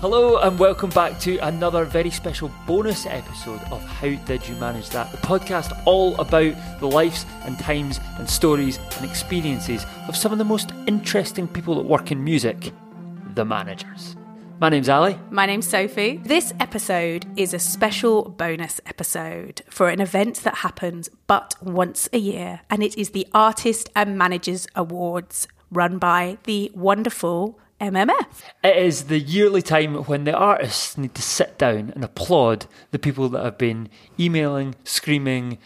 Hello and welcome back to another very special bonus episode of How Did You Manage That? The podcast all about the lives and times and stories and experiences of some of the most interesting people that work in music, the managers. My name's Ali. My name's Sophie. This episode is a special bonus episode for an event that happens but once a year, and it is the Artist and Managers Awards run by the wonderful MMF. It is the yearly time when the artists need to sit down and applaud the people that have been emailing, screaming,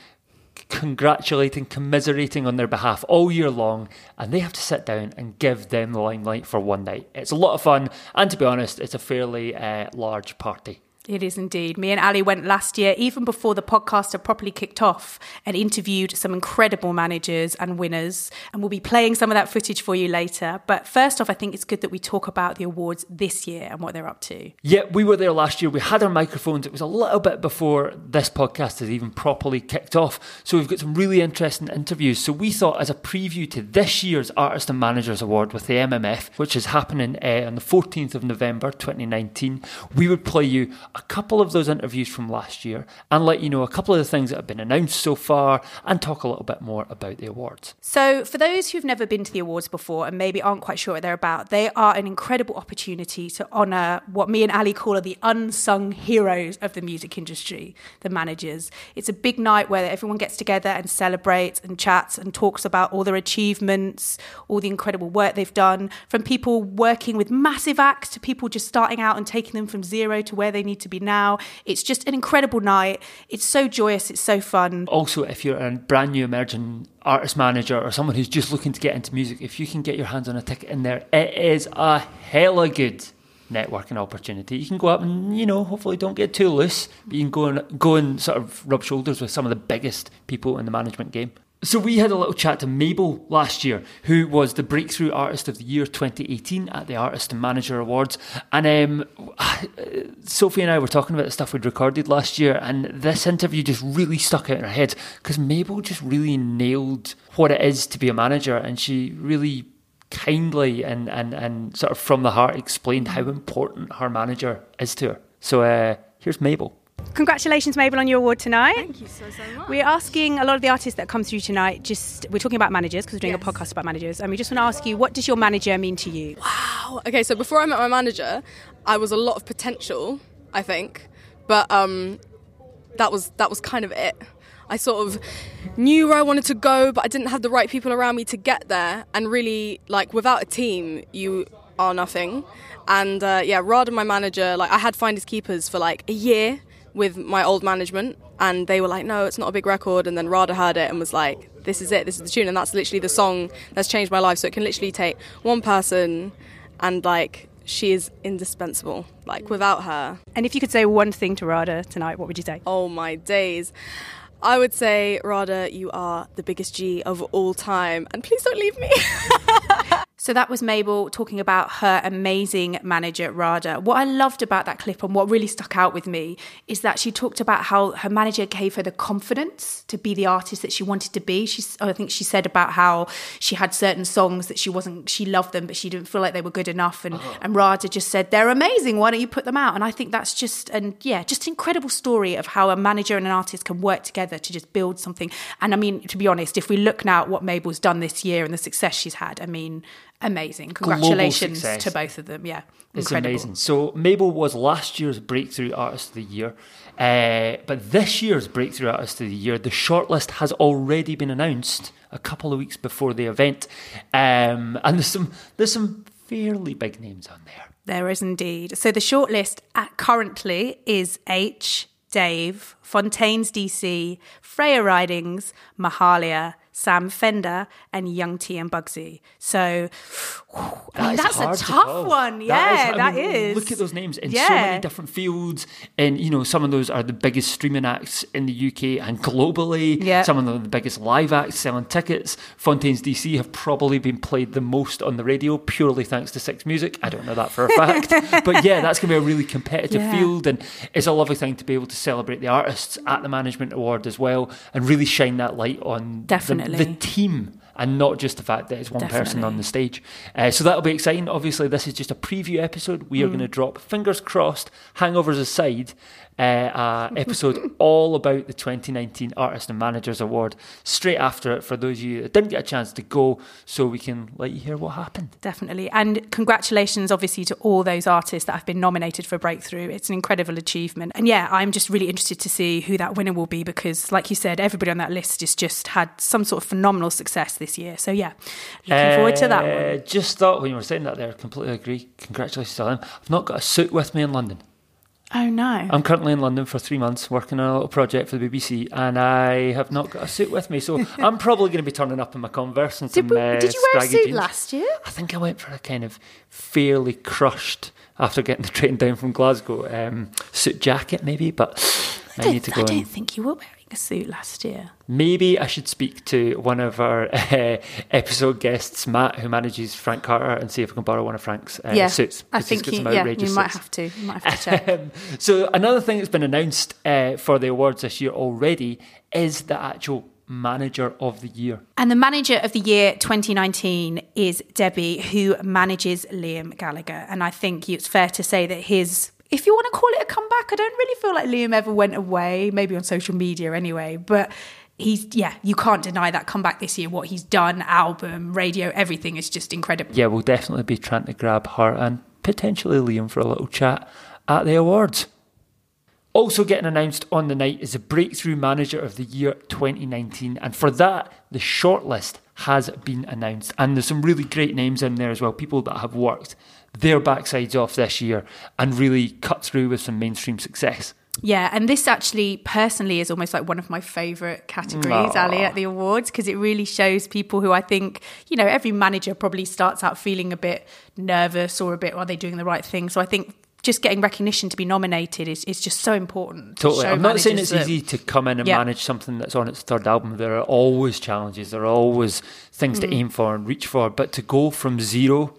congratulating, commiserating on their behalf all year long, and they have to sit down and give them the limelight for one night. It's a lot of fun, and to be honest, it's a fairly uh, large party. It is indeed. Me and Ali went last year, even before the podcast had properly kicked off, and interviewed some incredible managers and winners. And we'll be playing some of that footage for you later. But first off, I think it's good that we talk about the awards this year and what they're up to. Yeah, we were there last year. We had our microphones. It was a little bit before this podcast has even properly kicked off. So we've got some really interesting interviews. So we thought, as a preview to this year's Artist and Managers Award with the MMF, which is happening uh, on the 14th of November 2019, we would play you a couple of those interviews from last year and let you know a couple of the things that have been announced so far and talk a little bit more about the awards. So, for those who've never been to the awards before and maybe aren't quite sure what they're about, they are an incredible opportunity to honour what me and Ali call are the unsung heroes of the music industry, the managers. It's a big night where everyone gets together and celebrates and chats and talks about all their achievements, all the incredible work they've done, from people working with massive acts to people just starting out and taking them from zero to where they need to to be now. It's just an incredible night. It's so joyous. It's so fun. Also, if you're a brand new emerging artist manager or someone who's just looking to get into music, if you can get your hands on a ticket in there, it is a hella good networking opportunity. You can go up and, you know, hopefully don't get too loose, but you can go and go and sort of rub shoulders with some of the biggest people in the management game. So we had a little chat to Mabel last year, who was the Breakthrough Artist of the Year 2018 at the Artist and Manager Awards. And um, Sophie and I were talking about the stuff we'd recorded last year, and this interview just really stuck out in our heads because Mabel just really nailed what it is to be a manager, and she really kindly and, and, and sort of from the heart explained how important her manager is to her. So uh, here's Mabel. Congratulations, Mabel, on your award tonight. Thank you so, so much. We're asking a lot of the artists that come through tonight, just, we're talking about managers because we're doing yes. a podcast about managers, and we just want to ask you, what does your manager mean to you? Wow. Okay, so before I met my manager, I was a lot of potential, I think, but um, that was that was kind of it. I sort of knew where I wanted to go, but I didn't have the right people around me to get there. And really, like, without a team, you are nothing. And uh, yeah, and my manager, like, I had finders keepers for like a year with my old management and they were like, no, it's not a big record. And then Rada heard it and was like, this is it, this is the tune. And that's literally the song that's changed my life. So it can literally take one person and like, she is indispensable. Like, without her. And if you could say one thing to Rada tonight, what would you say? Oh my days. I would say, Rada, you are the biggest G of all time, and please don't leave me. So that was Mabel talking about her amazing manager, Rada. What I loved about that clip and what really stuck out with me is that she talked about how her manager gave her the confidence to be the artist that she wanted to be. She, I think she said about how she had certain songs that she wasn't, she loved them, but she didn't feel like they were good enough. And, uh-huh. and Rada just said, they're amazing. Why don't you put them out? And I think that's just, and yeah, just an incredible story of how a manager and an artist can work together to just build something. And I mean, to be honest, if we look now at what Mabel's done this year and the success she's had, I mean, amazing. Congratulations to both of them. Yeah, it's amazing. So Mabel was last year's Breakthrough Artist of the Year, uh, but this year's Breakthrough Artist of the Year, the shortlist has already been announced a couple of weeks before the event, um, and there's some there's some fairly big names on there. There is indeed. So the shortlist currently is Aitch. Dave, Fontaines DC, Freya Ridings, Mahalia, Sam Fender, and Young T and Bugsey. So Oh, I mean, that's a tough to one. Yeah, that is, that is. Look at those names in yeah. so many different fields. And, you know, some of those are the biggest streaming acts in the UK and globally. Yeah. Some of them are the biggest live acts selling tickets. Fontaines DC have probably been played the most on the radio purely thanks to Six Music. I don't know that for a fact. but yeah, that's going to be a really competitive yeah. field. And it's a lovely thing to be able to celebrate the artists at the Management Award as well and really shine that light on Definitely. The, the team and not just the fact that it's one person on the stage. Uh, so that'll be exciting. Obviously, this is just a preview episode. We are Mm. going to drop, fingers crossed, hangovers aside, uh, uh, episode all about the 2019 Artist and Managers Award straight after it for those of you that didn't get a chance to go, so we can let you hear what happened. Definitely. And congratulations, obviously, to all those artists that have been nominated for Breakthrough. It's an incredible achievement. And yeah, I'm just really interested to see who that winner will be because, like you said, everybody on that list has just had some sort of phenomenal success this year. So yeah, looking forward to that one. Uh, Just thought when you were saying that there, completely agree. Congratulations to them. I've not got a suit with me in London. Oh no. I'm currently in London for three months working on a little project for the BBC, and I have not got a suit with me. So I'm probably going to be turning up in my Converse and did, some. we- uh, did you wear a suit jeans. last year? I think I went for a kind of fairly crushed after getting the train down from Glasgow um, suit jacket, maybe. But I, I need to don't, go. I don't and- think you were wearing a suit last year. Maybe I should speak to one of our uh, episode guests, Matt, who manages Frank Carter, and see if we can borrow one of Frank's uh, yeah, suits. I think some yeah, you might have to. You might have to check. Um, so another thing that's been announced uh, for the awards this year already is the actual manager of the year. And the manager of the year 2019 is Debbie, who manages Liam Gallagher. And I think it's fair to say that his, if you want to call it a comeback, I don't really feel like Liam ever went away, maybe on social media anyway. But he's, yeah, you can't deny that comeback this year. What he's done, album, radio, everything is just incredible. Yeah, we'll definitely be trying to grab her and potentially Liam for a little chat at the awards. Also getting announced on the night is the Breakthrough Manager of the Year 2019, and for that, the shortlist has been announced. And there's some really great names in there as well, people that have worked their backsides off this year and really cut through with some mainstream success. Yeah, and this actually personally is almost like one of my favourite categories, Aw. Ali, at the awards because it really shows people who I think, you know, every manager probably starts out feeling a bit nervous or a bit, are they doing the right thing? So I think just getting recognition to be nominated is, is just so important. Totally. show I'm not saying it's that- easy to come in and Yeah. manage something that's on its third album. There are always challenges. There are always things Mm. to aim for and reach for. But to go from zero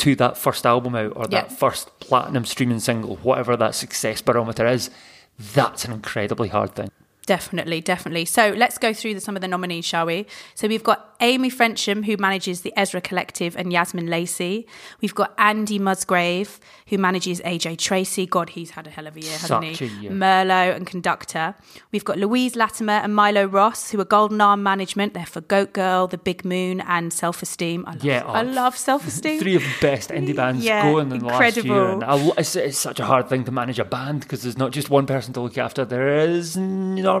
to that first album out or that first platinum streaming single, whatever that success barometer is, that's an incredibly hard thing. Definitely, definitely. So let's go through the, some of the nominees, shall we? So we've got Amy Frensham, who manages the Ezra Collective, and Yazmin Lacey. We've got Andy Musgrave, who manages AJ Tracey. God, he's had a hell of a year, hasn't Such he? year. Merlot and Conducta. We've got Louise Latimer and Milo Ross, who are Golden Arm Management. They're for Goat Girl, The Big Moon, and Self Esteem. I love, Yeah, oh, I oh, love Self Esteem. Three of the best indie bands Yeah, going in the last year. And I it's, it's such a hard thing to manage a band because there's not just one person to look after. There is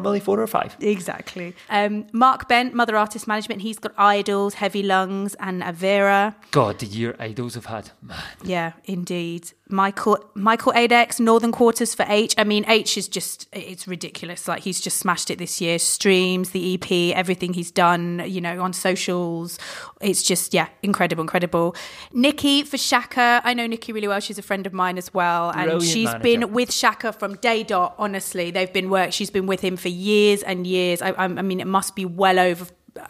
normally four or five. Exactly. Um, Mark Bent, Mother Artist Management. He's got IDLES, Heavy Lungs, and Avera. God, the year IDLES have had. Man. Yeah, indeed. Michael Michael Adex, Northern Quarters for Aitch. I mean, Aitch is just it's ridiculous. Like he's just smashed it this year. Streams, the EP, everything he's done, you know, on socials. It's just yeah, incredible, incredible. Nikki for Shakka. I know Nikki really well. She's a friend of mine as well, and Brilliant she's manager. been with Shakka from day dot. Honestly, they've been work. She's been with him for years and years. I, I, mean, it must be well over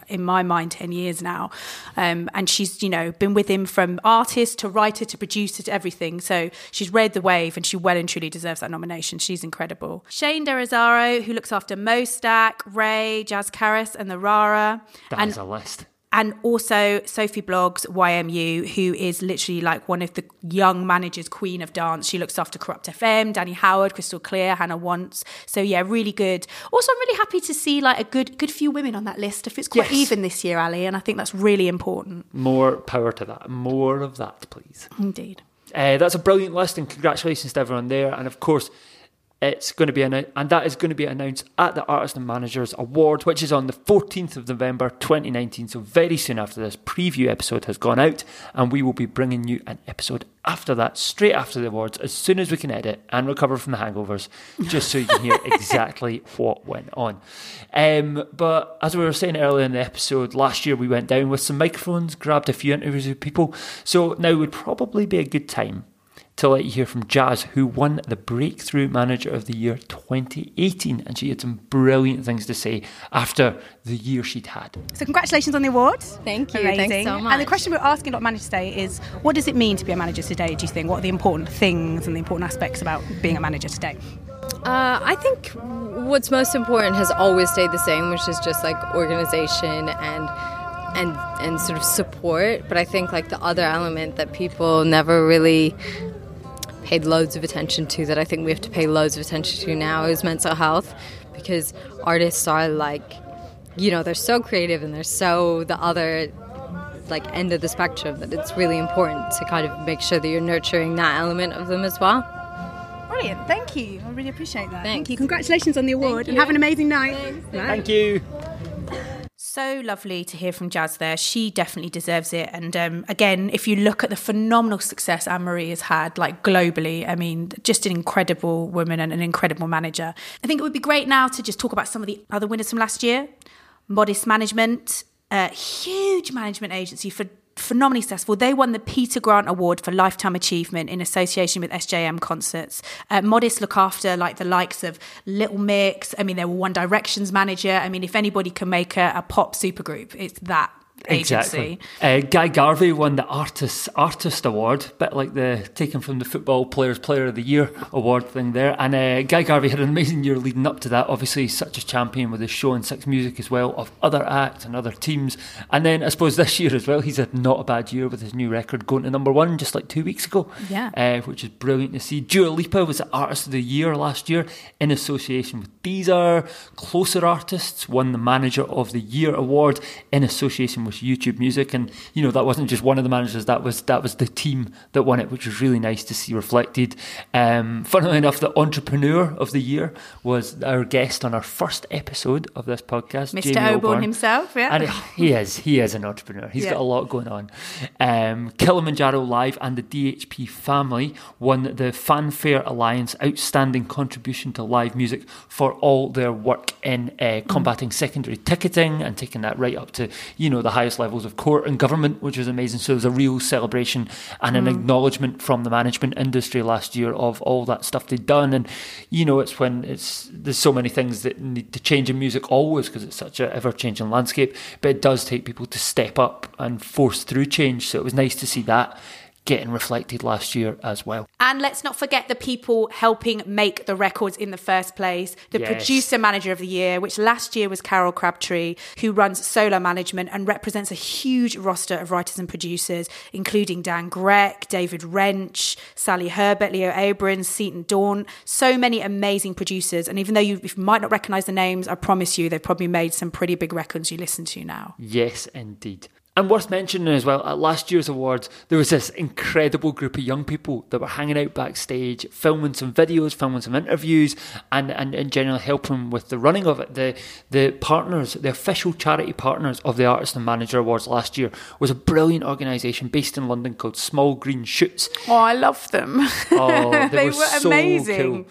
in my mind 10 years now. Um, and she's you know been with him from artist to writer to producer to everything. So she's read the wave and she well and truly deserves that nomination. She's incredible. Shane Derazaro who looks after Mostack Raye Jaz Karis and the Rara. That and is a list. And also Sophie Blogs YMU, who is literally like one of the young managers, queen of dance. She looks after Corrupt FM, Danny Howard, Crystal Clear, Hannah Wants. So yeah, really good. Also, I'm really happy to see like a good good few women on that list. If it's quite Yes. even this year, Ali, and I think that's really important More power to that. More of that, please. indeed. Uh, that's a brilliant list, and congratulations to everyone there. And of course, it's going to be announced, and that is going to be announced at the Artists and Managers Award, which is on the 14th of November 2019. So, very soon after this preview episode has gone out, and we will be bringing you an episode after that, straight after the awards, as soon as we can edit and recover from the hangovers, just so you can hear exactly what went on. Um, but as we were saying earlier in the episode, last year we went down with some microphones, grabbed a few interviews with people. So, now would probably be a good time to let you hear from Jazz, who won the Breakthrough Manager of the Year 2018. And she had some brilliant things to say after the year she'd had. So congratulations on the award. Thank you. Thanks Amazing. so And the question we're asking a lot of managers today is, what does it mean to be a manager today? Do you think? What are the important things and the important aspects about being a manager today? Uh, I think what's most important has always stayed the same, which is just like organization and and and sort of support. But I think like the other element that people never really paid loads of attention to that I think we have to pay loads of attention to now is mental health because artists are like you know they're so creative and they're so the other like end of the spectrum that it's really important to kind of make sure that you're nurturing that element of them as well. Brilliant. Thank you. I really appreciate that. Thanks. Thank you. Congratulations on the award and have an amazing night. Bye. Thank you. So lovely to hear from Jazz there. She definitely deserves it. And um, again, if you look at the phenomenal success Anne Marie has had, like globally, I mean, just an incredible woman and an incredible manager. I think it would be great now to just talk about some of the other winners from last year. Modest Management, a huge management agency for phenomenally successful. They won the Peter Grant Award for Lifetime Achievement in association with SJM Concerts. Uh, Modest look after like the likes of Little Mix. I mean, they were One Direction's manager. I mean, if anybody can make a, a pop supergroup, it's that agency. Exactly. Uh, Guy Garvey won the Artist Artist Award, bit like the taken from the Football Players Player of the Year award thing there. And uh, Guy Garvey had an amazing year leading up to that. Obviously, he's such a champion with his show and six music as well of other acts and other teams. And then I suppose this year as well, he's had not a bad year with his new record going to number one just like two weeks ago. Yeah. uh, which is brilliant to see. Dua Lipa was the Artist of the Year last year in association with Deezer. Closer Artists won the Manager of the Year award in association with YouTube Music, and you know that wasn't just one of the managers; that was that was the team that won it, which was really nice to see reflected. Um, funnily enough, the Entrepreneur of the Year was our guest on our first episode of this podcast, Mr. Jamie Oborne himself, yeah. and he is he is an entrepreneur. He's Yeah. got a lot going on. Um, Kilimanjaro Live and the DHP family won the FanFair Alliance Outstanding Contribution to Live Music for all their work in uh, combating secondary ticketing and taking that right up to you know the highest levels of court and government, which was amazing. So it was a real celebration and an hmm. acknowledgement from the management industry last year of all that stuff they'd done. And you know, it's when it's there's so many things that need to change in music always because it's such an ever changing landscape. But it does take people to step up and force through change. So it was nice to see that getting reflected last year as well. And let's not forget the people helping make the records in the first place. The Yes. producer manager of the year, which last year was Carol Crabtree, who runs Solar Management and represents a huge roster of writers and producers, including Dan Grech, David Wrench, Sally Herbert, Leo Abrahams, Seton Daunt. So many amazing producers. And even though you, you might not recognize the names, I promise you they've probably made some pretty big records you listen to now. Yes, indeed. And worth mentioning as well, at last year's awards, there was this incredible group of young people that were hanging out backstage, filming some videos, filming some interviews, and, and, and generally helping with the running of it. The the partners, the official charity partners of the Artist and Manager Awards last year was a brilliant organisation based in London called Small Green Shoots. Oh, I love them. Oh, they, They were, were so amazing. cool.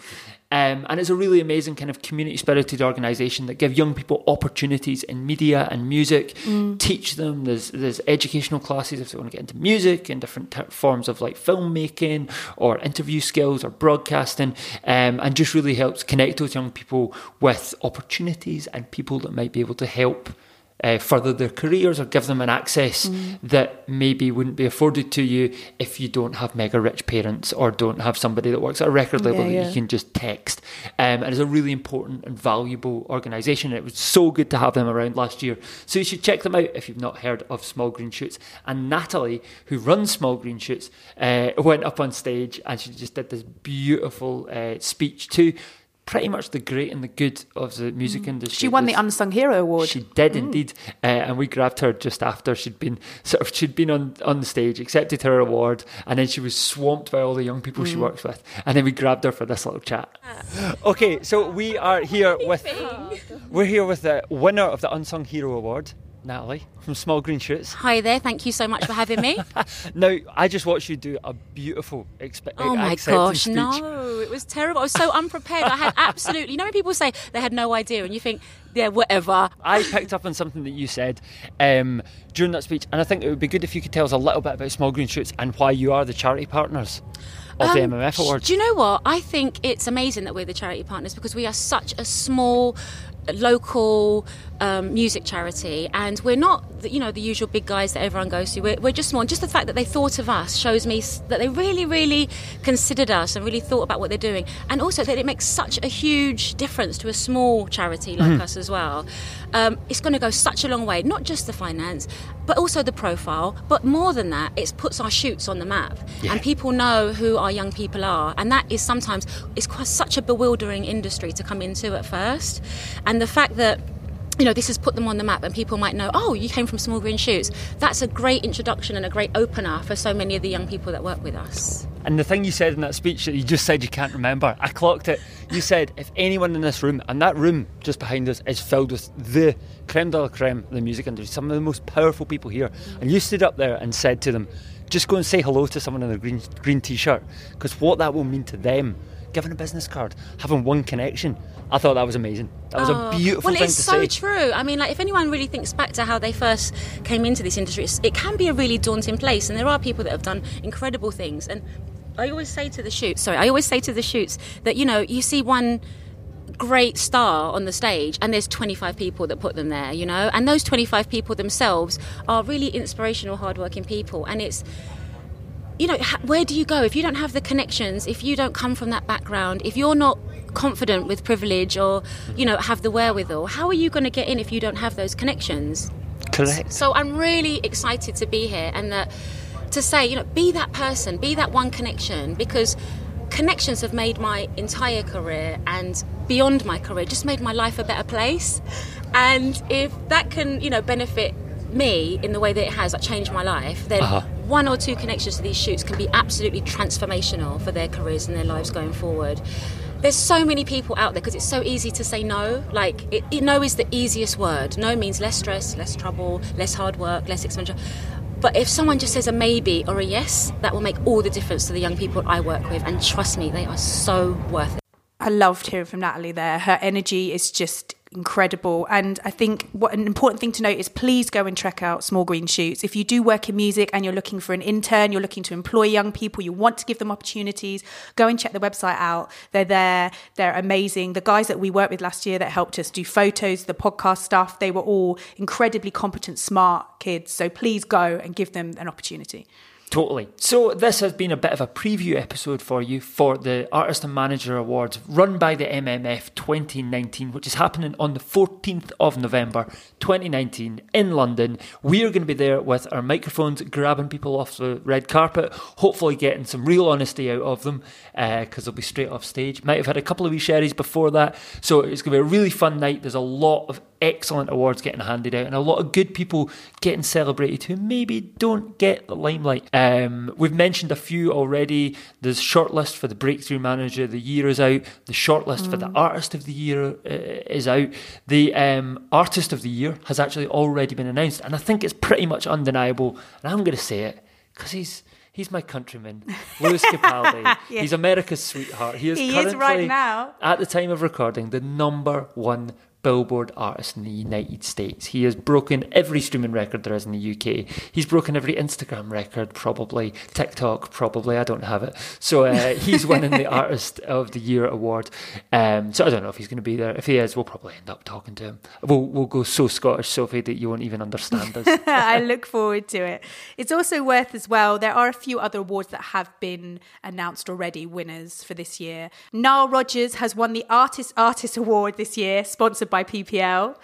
Um, and it's a really amazing kind of community spirited organisation that give young people opportunities in media and music, Mm. teach them. There's there's educational classes if they want to get into music and different t- forms of like filmmaking or interview skills or broadcasting, um, and just really helps connect those young people with opportunities and people that might be able to help uh, further their careers or give them an access Mm. that maybe wouldn't be afforded to you if you don't have mega rich parents or don't have somebody that works at a record label Yeah, that yeah. you can just text. Um, and it's a really important and valuable organisation. It was so good to have them around last year. So you should check them out if you've not heard of Small Green Shoots. And Natalie, who runs Small Green Shoots, uh, went up on stage and she just did this beautiful uh, speech to pretty much the great and the good of the music industry. Mm. She won the Unsung Hero Award. she did indeed, uh, and we grabbed her just after she'd been sort of she'd been on on the stage, accepted her award, and then she was swamped by all the young people she works with, and then we grabbed her for this little chat. Okay, so we are here with we're here with the winner of the Unsung Hero Award, Natalie from Small Green Shoots. Hi there, thank you so much for having me. Now, I just watched you do a beautiful expe- oh my gosh, speech. no, it was terrible. I was so unprepared. I had absolutely, you know, when people say they had no idea, and you think, yeah, whatever. I picked up on something that you said um, during that speech, and I think it would be good if you could tell us a little bit about Small Green Shoots and why you are the charity partners of the Um, MMF Awards. Do you know what? I think it's amazing that we're the charity partners because we are such a small, local um, music charity, and we're not, you know, the usual big guys that everyone goes to. We're, we're just small. Just the fact that they thought of us shows me that they really, really considered us and really thought about what they're doing, and also that it makes such a huge difference to a small charity like us as well. Um, it's going to go such a long way, not just the finance, but also the profile. But more than that, it puts our shoots on the map, Yeah. and people know who our young people are. And that is sometimes it's quite such a bewildering industry to come into at first, and the fact that you know, this has put them on the map and people might know, oh, you came from Small Green Shoots. That's a great introduction and a great opener for so many of the young people that work with us. And the thing you said in that speech that you just said you can't remember, I clocked it. You said if anyone in this room, and that room just behind us is filled with the creme de la creme of the music industry, some of the most powerful people here, and you stood up there and said to them, just go and say hello to someone in a green green t-shirt, because what that will mean to them, giving a business card, having one connection. I thought that was amazing. That was a oh, beautiful Oh, well, thing it's to so say. true. I mean, like if anyone really thinks back to how they first came into this industry, it's, it can be a really daunting place, and there are people that have done incredible things. And I always say to the shoots, sorry, I always say to the shoots that you know you see one great star on the stage and there's 25 people that put them there you know and those 25 people themselves are really inspirational hardworking people and it's you know, where do you go if you don't have the connections, if you don't come from that background, if you're not confident with privilege or, you know, have the wherewithal, how are you going to get in if you don't have those connections? Correct. So I'm really excited to be here and that to say, you know, be that person, be that one connection because connections have made my entire career and beyond my career just made my life a better place. And if that can, you know, benefit me in the way that it has, like changed my life, then Uh-huh. One or two connections to these shoots can be absolutely transformational for their careers and their lives going forward. There's so many people out there because it's so easy to say no. Like, it, it- no is the easiest word. No means less stress, less trouble, less hard work, less expenditure. But if someone just says a maybe or a yes, that will make all the difference to the young people I work with. And trust me, they are so worth it. I loved hearing from Natalie there. Her energy is just incredible. And I think what an important thing to note is please go and check out Small Green Shoots. If you do work in music and you're looking for an intern, you're looking to employ young people, you want to give them opportunities, go and check the website out. They're there, they're amazing. The guys that we worked with last year that helped us do photos, the podcast stuff, they were all incredibly competent, smart kids. So please go and give them an opportunity. Totally. So this has been a bit of a preview episode for you for the Artist and Manager Awards run by the MMF 2019, which is happening on the 14th of November 2019 in London. We are going to be there with our microphones, grabbing people off the red carpet, hopefully getting some real honesty out of them uh, because they'll be straight off stage. Might have had a couple of wee sherries before that, so it's going to be a really fun night. There's a lot of excellent awards getting handed out and a lot of good people getting celebrated who maybe don't get the limelight. Um, we've mentioned a few already. The shortlist for the Breakthrough Manager of the Year is out. The shortlist for the Artist of the Year uh, is out. The um, Artist of the Year has actually already been announced, and I think it's pretty much undeniable. And I'm going to say it because he's. He's my countryman, Lewis Capaldi. He's America's sweetheart. He is He is currently, right now. at the time of recording, the number one Billboard artist in the United States. He has broken every streaming record there is in the UK. He's broken every Instagram record, probably TikTok, probably. I don't have it. So uh, he's winning the Artist of the Year award. Um, so I don't know if he's going to be there. If he is, we'll probably end up talking to him. We'll we'll go so Scottish, Sophie, that you won't even understand us. I look forward to it. It's also worth as well. There are a few other awards that have been announced already, winners for this year. Nile Rodgers has won the Artist Artist Award this year, sponsored by PPL.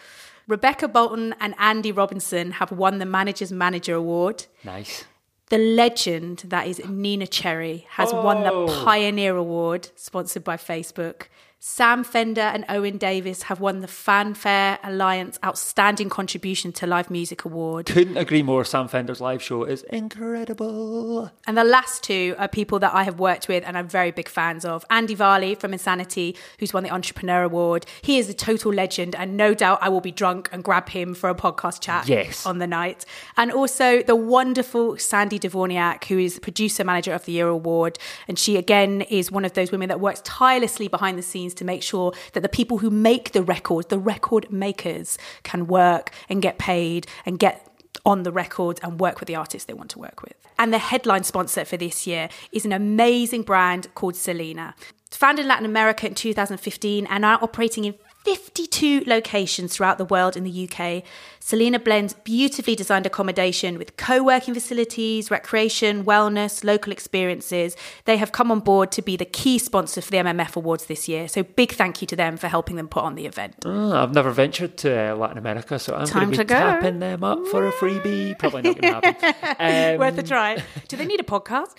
Rebecca Bolton and Andy Robinson have won the Manager's Manager Award. nice. The legend that is Neneh Cherry has won the Oh. Pioneer Award, sponsored by Facebook. Sam Fender and Owen Davis have won the FanFair Alliance Outstanding Contribution to Live Music Award. Couldn't agree more. Sam Fender's live show is incredible. And the last two are people that I have worked with and I'm very big fans of. Andy Varley from Insanity, who's won the Entrepreneur Award. He is a total legend, and no doubt I will be drunk and grab him for a podcast chat Yes. on the night. And also the wonderful Sandy Dworniak, who is Producer Manager of the Year Award. And she, again, is one of those women that works tirelessly behind the scenes to make sure that the people who make the record, the record makers, can work and get paid and get on the record and work with the artists they want to work with. And the headline sponsor for this year is an amazing brand called Selina. Founded in Latin America in 2015 and now operating in 52 locations throughout the world in the UK. Selina blends beautifully designed accommodation with co working facilities, recreation, wellness, local experiences. They have come on board to be the key sponsor for the MMF Awards this year. So, big thank you to them for helping them put on the event. Oh, I've never ventured to uh, Latin America, so I'm going to be tapping them up for a freebie. Probably not going to happen. Um, Worth a try. Do they need a podcast?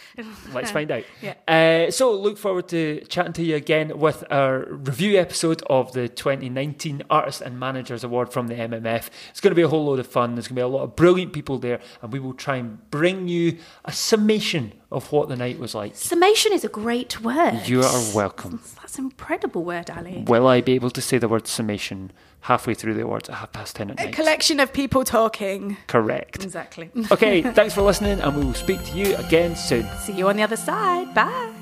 Let's find out. Yeah. Uh, so, look forward to chatting to you again with our review episode of the 2019 Artist and Managers Award from the MMF. It's going to be a whole load of fun. There's going to be a lot of brilliant people there, and we will try and bring you a summation of what the night was like. Summation is a great word. You are welcome. That's an incredible word, Ali. Will I be able to say the word summation halfway through the awards at half past ten at A night? collection of people talking. Correct. Exactly. Okay, thanks for listening, and we will speak to you again soon. See you on the other side. Bye.